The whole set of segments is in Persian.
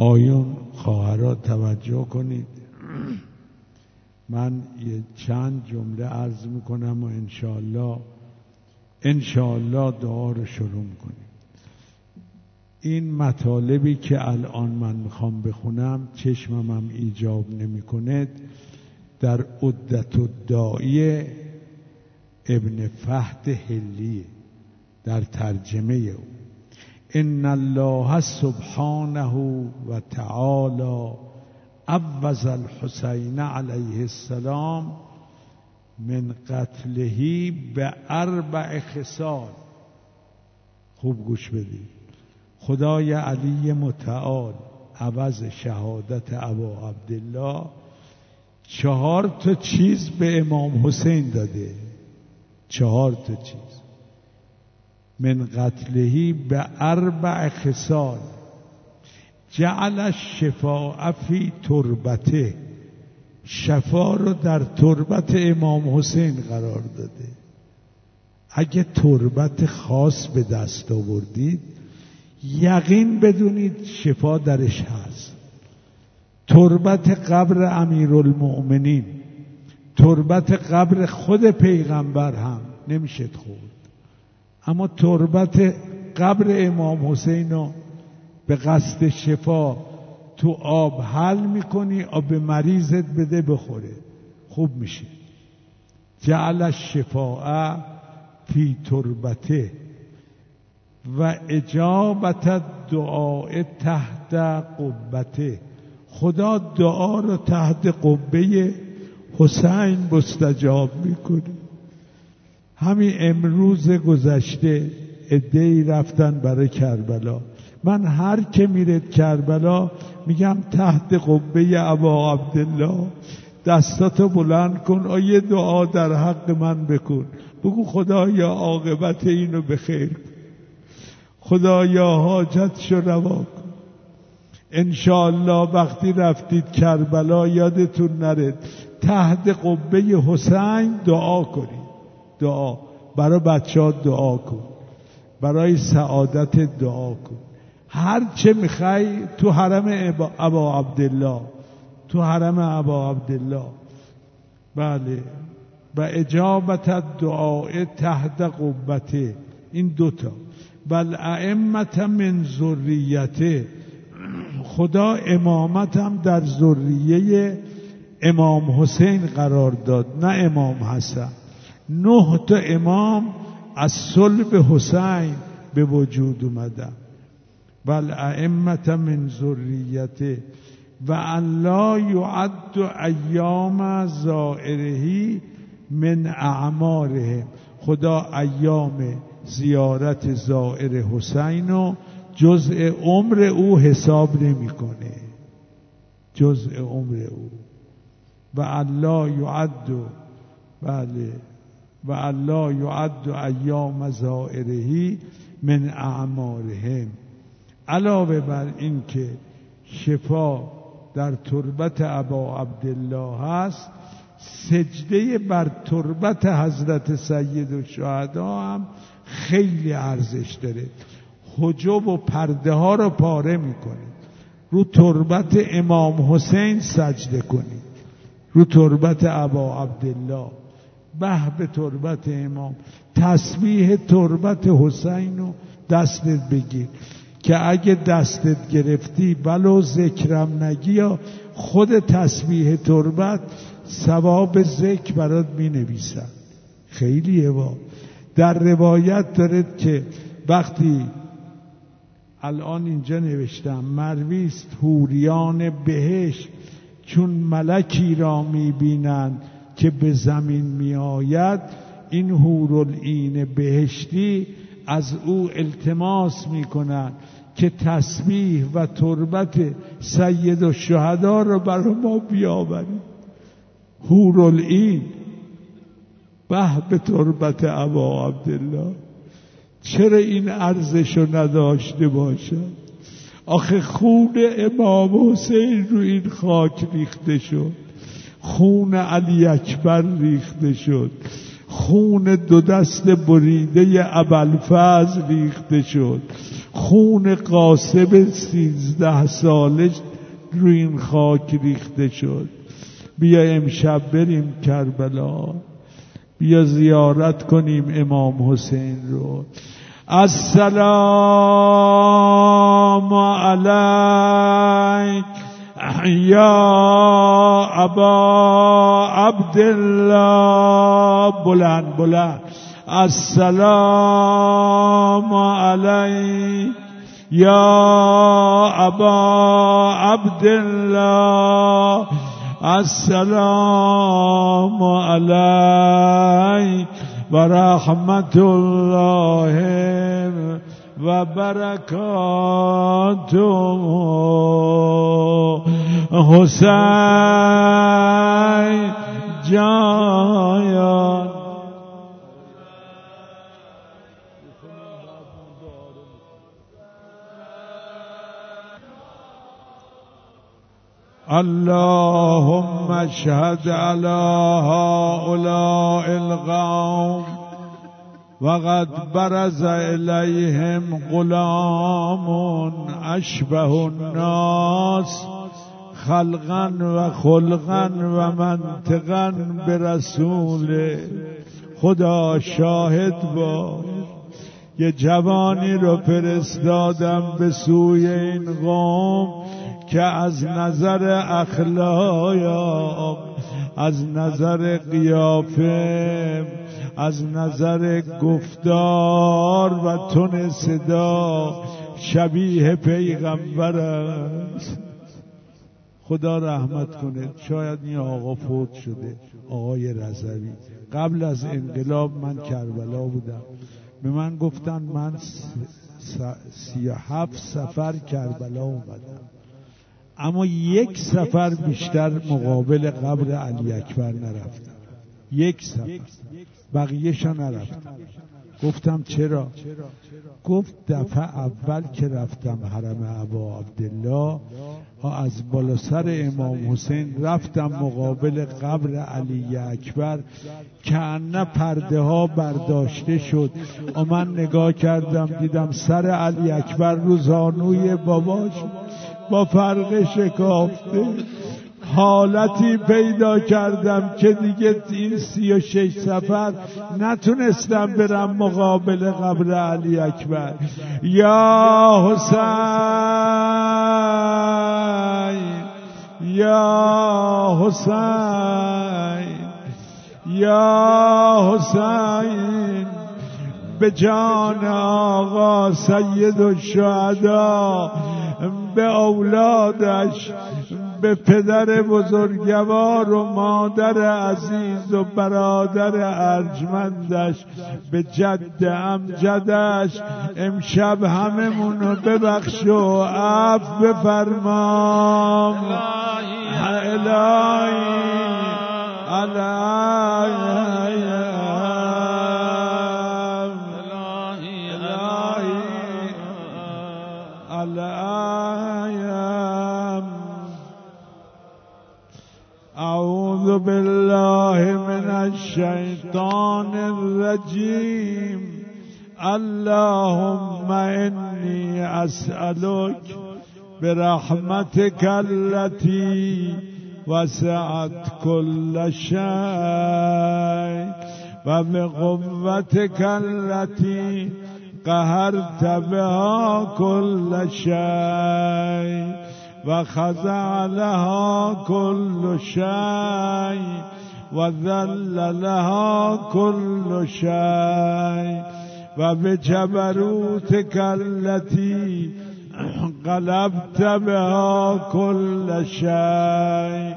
آیون خواهرها توجه کنید. من یه چند جمله عرض می‌کنم و انشاءالله انشاءالله دعا رو شروع کنیم این مطالبی که الان من می‌خوام بخونم چشمم هم ایجاب نمی‌کنه در عدت الداعی ابن فهد هلیه در ترجمه او. ان الله سبحانه و تعالی عوض الحسین علیه السلام من قتلهی به اربع خصال خوب گوش بدید. خدای علی متعال عوض شهادت ابا عبدالله چهار تا چیز به امام حسین داده. چهار تا چیز. من قتلهی به اربع خصال. جعل شفاع فی تربته. شفا رو در تربت امام حسین قرار داده. اگه تربت خاص به دست آوردید یقین بدونید شفا درش هست. تربت قبر امیرالمؤمنین تربت قبر خود پیغمبر هم نمیشه خورد. اما تربت قبر امام حسین رو به قصد شفا تو آب حل می‌کنی آب به مریضت بده بخوره. خوب میشه. جعل الشفاء فی تربته و اجابت دعای تحت قبته. خدا دعا رو تحت قبه حسین مستجاب می‌کنه. همین امروز گذشته ادهی رفتن برای کربلا. من هر که میرد کربلا میگم تحت قبه ابا عبدالله دستاتو بلند کن آیه دعا در حق من بکن. بگو خدایا عاقبت اینو بخیر. کن خدایا حاجتشو روا کن. انشاءالله وقتی رفتید کربلا یادتون نرد تحت قبه حسین دعا کنید. دعا. برای بچه ها دعا کن. برای سعادت دعا کن. هر چه می‌خوای تو حرم ابا عبدالله. تو حرم ابا عبدالله. بله. و اجابت دعای تحت قبته این دوتا. بل ائمت من ذریته. خدا امامت هم در ذریه امام حسین قرار داد. نه امام حسن. نه تا امام از صلب حسین به وجود اومدن بل ائمت من ذریته و الله یعد ایام زائرهی من اعمارهم. خدا ایام زیارت زائر حسین و جزء عمر او حساب نمی‌کنه. جزء عمر او. و الله یعد بله. و الله یعد ایام زائرهی من اعمارهم علاوه بر این که شفا در تربت ابا عبدالله هست سجده بر تربت حضرت سید و هم خیلی ارزش داره. حجب و پرده ها رو پاره می‌کنید. رو تربت امام حسین سجده کنید. رو تربت ابا عبدالله. به به تربت امام. تسبیح تربت حسین رو دستت بگیر. که اگه دستت گرفتی ولو ذکرم نگی یا خود تسبیح تربت ثواب ذکر برات می نویسن خیلی با در روایت دارد که وقتی الان اینجا نوشتم مرویست هوریان بهش چون ملکی را می‌بینند. که به زمین میآید این هورالعین بهشتی از او التماس می‌کنند که تسبیح و تربت سید و شهدا رو برای ما بیاورید. هورالعین به به تربت ابا عبدالله. چرا این ارزش رو نداشته باشد؟ آخه خون امام حسین رو این خاک ریخته شد. خون علی اکبر ریخته شد. خون دو دست بریده ابلفز ریخته شد. خون قاسب سیزده سالش روی این خاک ریخته شد. بیا امشب بریم کربلا. بیا زیارت کنیم امام حسین رو. السلام علیک. يا أبا عبد الله بلان بلان. السلام عليك يا أبا عبد الله. السلام عليك. ورحمة الله. وبركاته. حسين جايان اللهم اشهد على هؤلاء القوم وقد برز إليهم غلام أشبه الناس خلقا و خلقا و منطقا به رسول خدا شاهد با یه جوانی رو فرستادم به سوی این قوم که از نظر اخلاق از نظر قیافه از نظر گفتار و تون صدا شبیه پیغمبر است. خدا رحمت کنه. شاید این آقا فوت شده. آقای رضوی. قبل از انقلاب من کربلا بودم. به من گفتن من سی هفت سفر کربلا اومدم. اما یک سفر بیشتر مقابل قبر علی اکبر نرفتم. یک سفر. بقیهشا نرفتم. گفتم چرا؟ گفت دفعه اول که رفتم حرم ابا عبدالله از بالا سر امام حسین رفتم مقابل قبر علی اکبر که نه پرده ها برداشته شد. و من نگاه کردم دیدم سر علی اکبر رو زانوی باباش با فرق شکافته حالتی پیدا کردم که دیگه این سی و شش سفر نتونستم برم مقابل قبر علی اکبر. یا حسین یا حسین یا حسین. به جان آقا سید و شهدا به اولادش به پدر بزرگوار و مادر عزیز و برادر ارجمندش به جد امجدش امشب هممونو ببخش و عف بفرما الهی. الهی. برحمتك التي وسعت كل شيء وبقوتك التي قهرت بها كل شيء وخضع لها كل شيء وذل لها كل شيء وبجبروتك التي قلبت بها كل شيء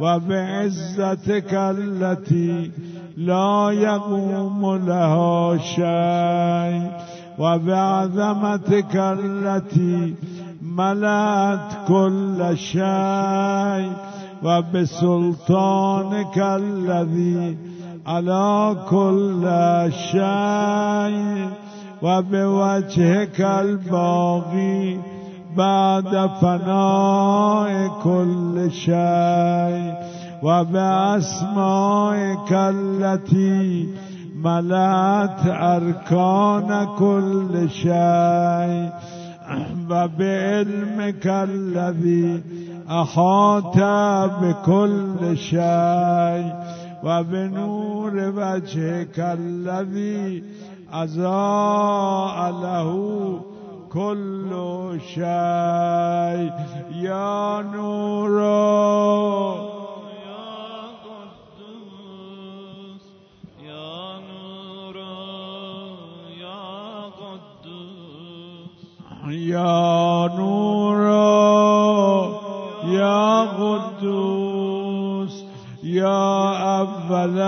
وبعزتك التي لا يقوم لها شيء وبعظمتك التي ملأت كل شيء وبسلطانك الذي على كل شيء. وبوجهك الباغي بعد فناء كل شيء وبأسمائك التي ملأت أركان كل شيء وبعلمك الذي أحاط بكل شيء وبنور وجهك الذي أضاء له كل شيء. يا نور. يا نور. يا قدوس. يا أول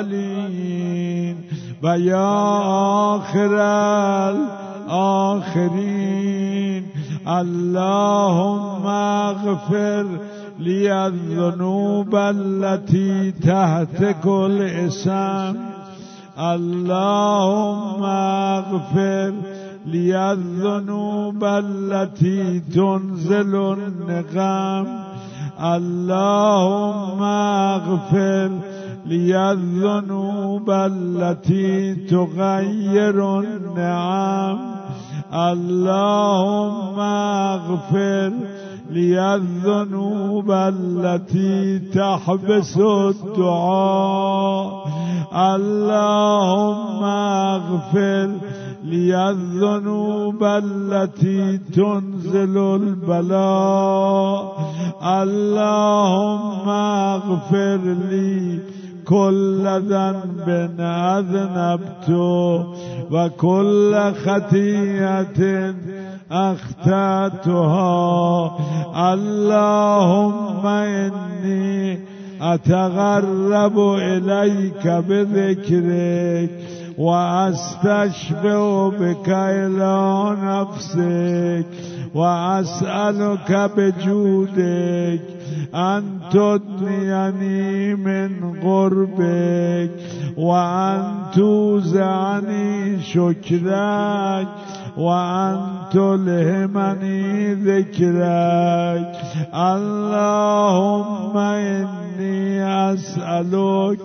الأولين ويا آخر الآخرين اللهم اغفر لي الذنوب التي تحت كل اسم اللهم اغفر لي الذنوب التي تنزل النقم اللهم اغفر لي الذنوب التي تغير النعم. اللهم اغفر. لي الذنوب التي تحبس الدعاء. اللهم اغفر. لي الذنوب التي تنزل البلاء. اللهم اغفر لي كل ذنب أذنبت وكل خطيئة أخطأتها اللهم إني أتغرب إليك بذكرك وأستشفع بك إلى نفسك وأسألك بجودك أن تدنيني من قربك وأن توزعني شكرك وأن تلهمني ذكرك اللهم إني أسألك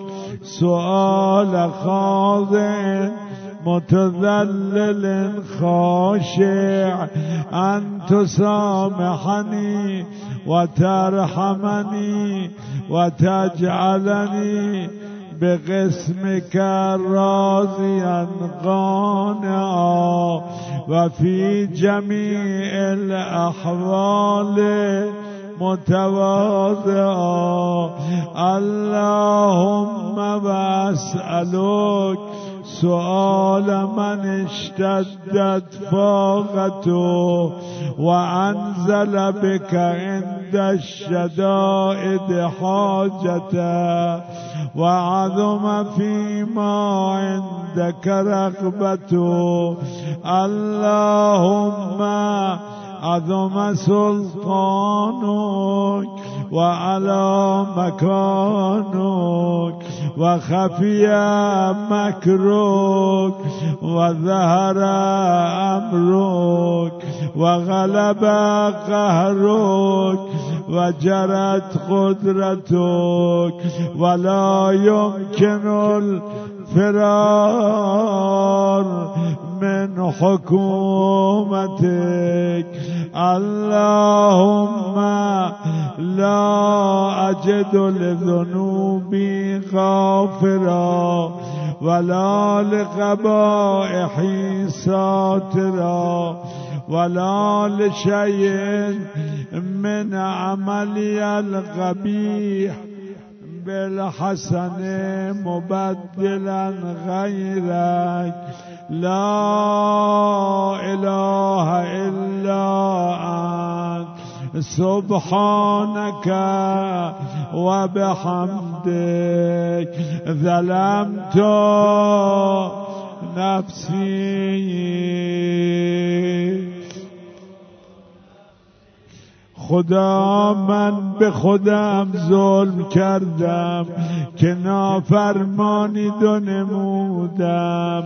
سؤال خاضع. متذلل خاشع. أن تسامحني وترحمني وتجعلني بقسمك راضيا قانعا. وفي جميع الأحوال متواضعا. اللهم وأسألك سؤال من اشتدت فاقته وأنزل بك عند الشدائد حاجته وعظم فيما عندك رغبته. اللهم عظم سلطانك وعلى مكانك وخفي مكرك وظهر أمرك وغلب قهرك وجرت قدرتك ولا يمكن الفرار من حكومتك اللهم لا أجد لذنوبي غافرا ولا لقبائحي ساترا ولا لشيء من عملي القبيح بالحسن مبدلا غيرك. لا إله إلا أنت. سبحانك وبحمدك ظلمت نفسي. خدا من به خودم ظلم کردم که نافرمانی دو نمودم.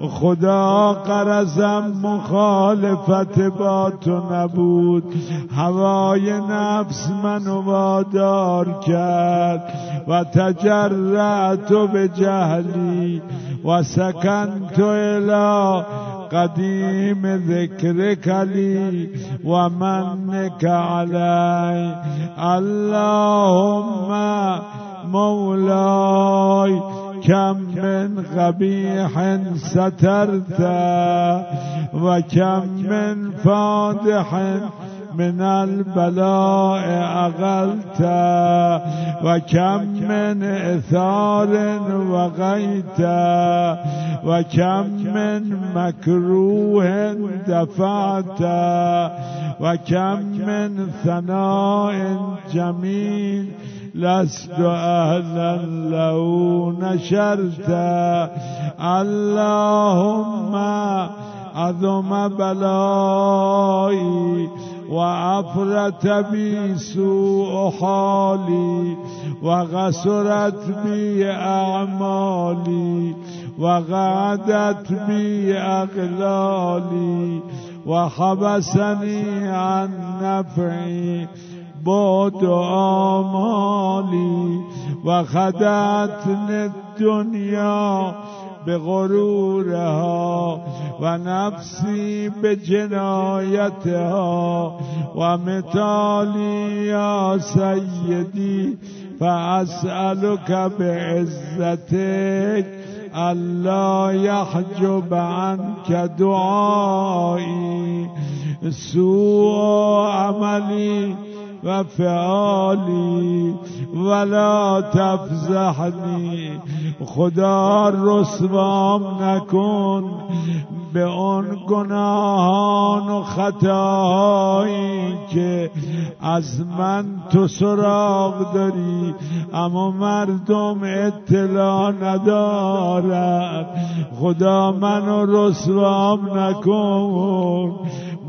خدا قرزم مخالفت با تو نبود. هوای نفس منو وادار کرد و تجرعت به جهلی و سکنت الى قدیم ذکرک لی و منک علی. اللهم مولاي كم من قبيح سترت وكم من فادح من البلاء أغلت وكم من إثار وغيت وكم من مكروه دفعت وكم من ثناء جميل لست أهلا لو نشرت. اللهم عظم بلائي وعفرت بي سوء حالي وغسرت بي أعمالي وغعدت بي أغلالي وحبسني عن نفعي بعد آمالي وخدعتني الدنيا بغرورها ونفسي بجنايتها ومثالي يا سيدي فأسألك بعزتك ألا يحجب عنك دعائي سوء عملي و فعالی ولا تفزحنی. خدا رسوام نکن به اون گناهان و خطاهایی که از من تو سراغ داری اما مردم اطلاع ندارد خدا منو رسوام نکن.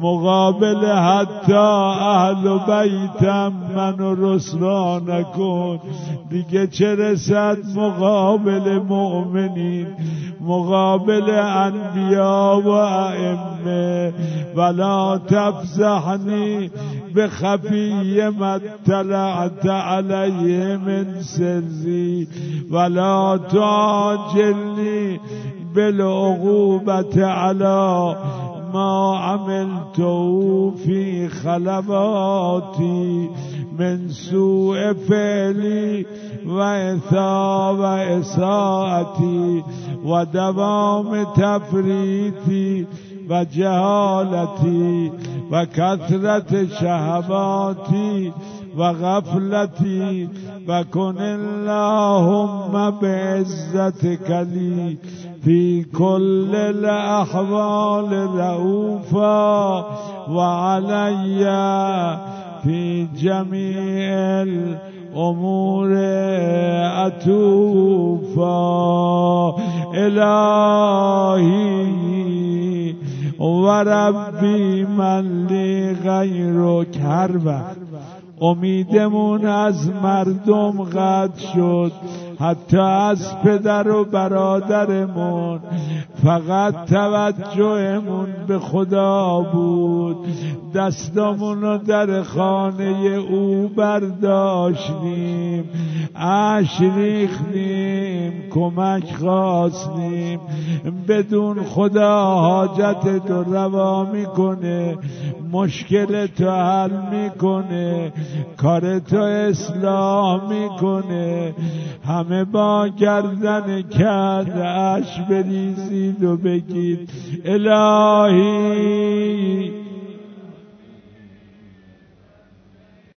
مقابل حتی اهل بیتم منو رسوا نکن. دیگه چه رسد؟ مقابل مؤمنین مقابل انبیا و ائمه. ولا تفزحنی به خفی مطلعت علیه من سری. ولا تعجلنی بالعقوبت علی ما عملت في خلواتي من سوء فعلي وإثاب وإساءتي ودوام تفريتي وجهالتي وكثرة شهواتي وغفلتي وكن اللهم بعزتك لي في كل الأحوال رؤوفا وعلي في جميع الأمور أتوفا إلهي وربي من لي غيرك هر امیدمون از مردم قد شد. حتی از پدر و برادرمون فقط توجهمون به خدا بود. دستامون رو در خانه او برداشتیم. اش ریختیم کمک خواستیم. بدون خدا حاجت تو روا می‌کنه مشکل تو حل می‌کنه کار تو اصلاح می‌کنه. همه با گردن کرد اش بریزید و بگید الهی.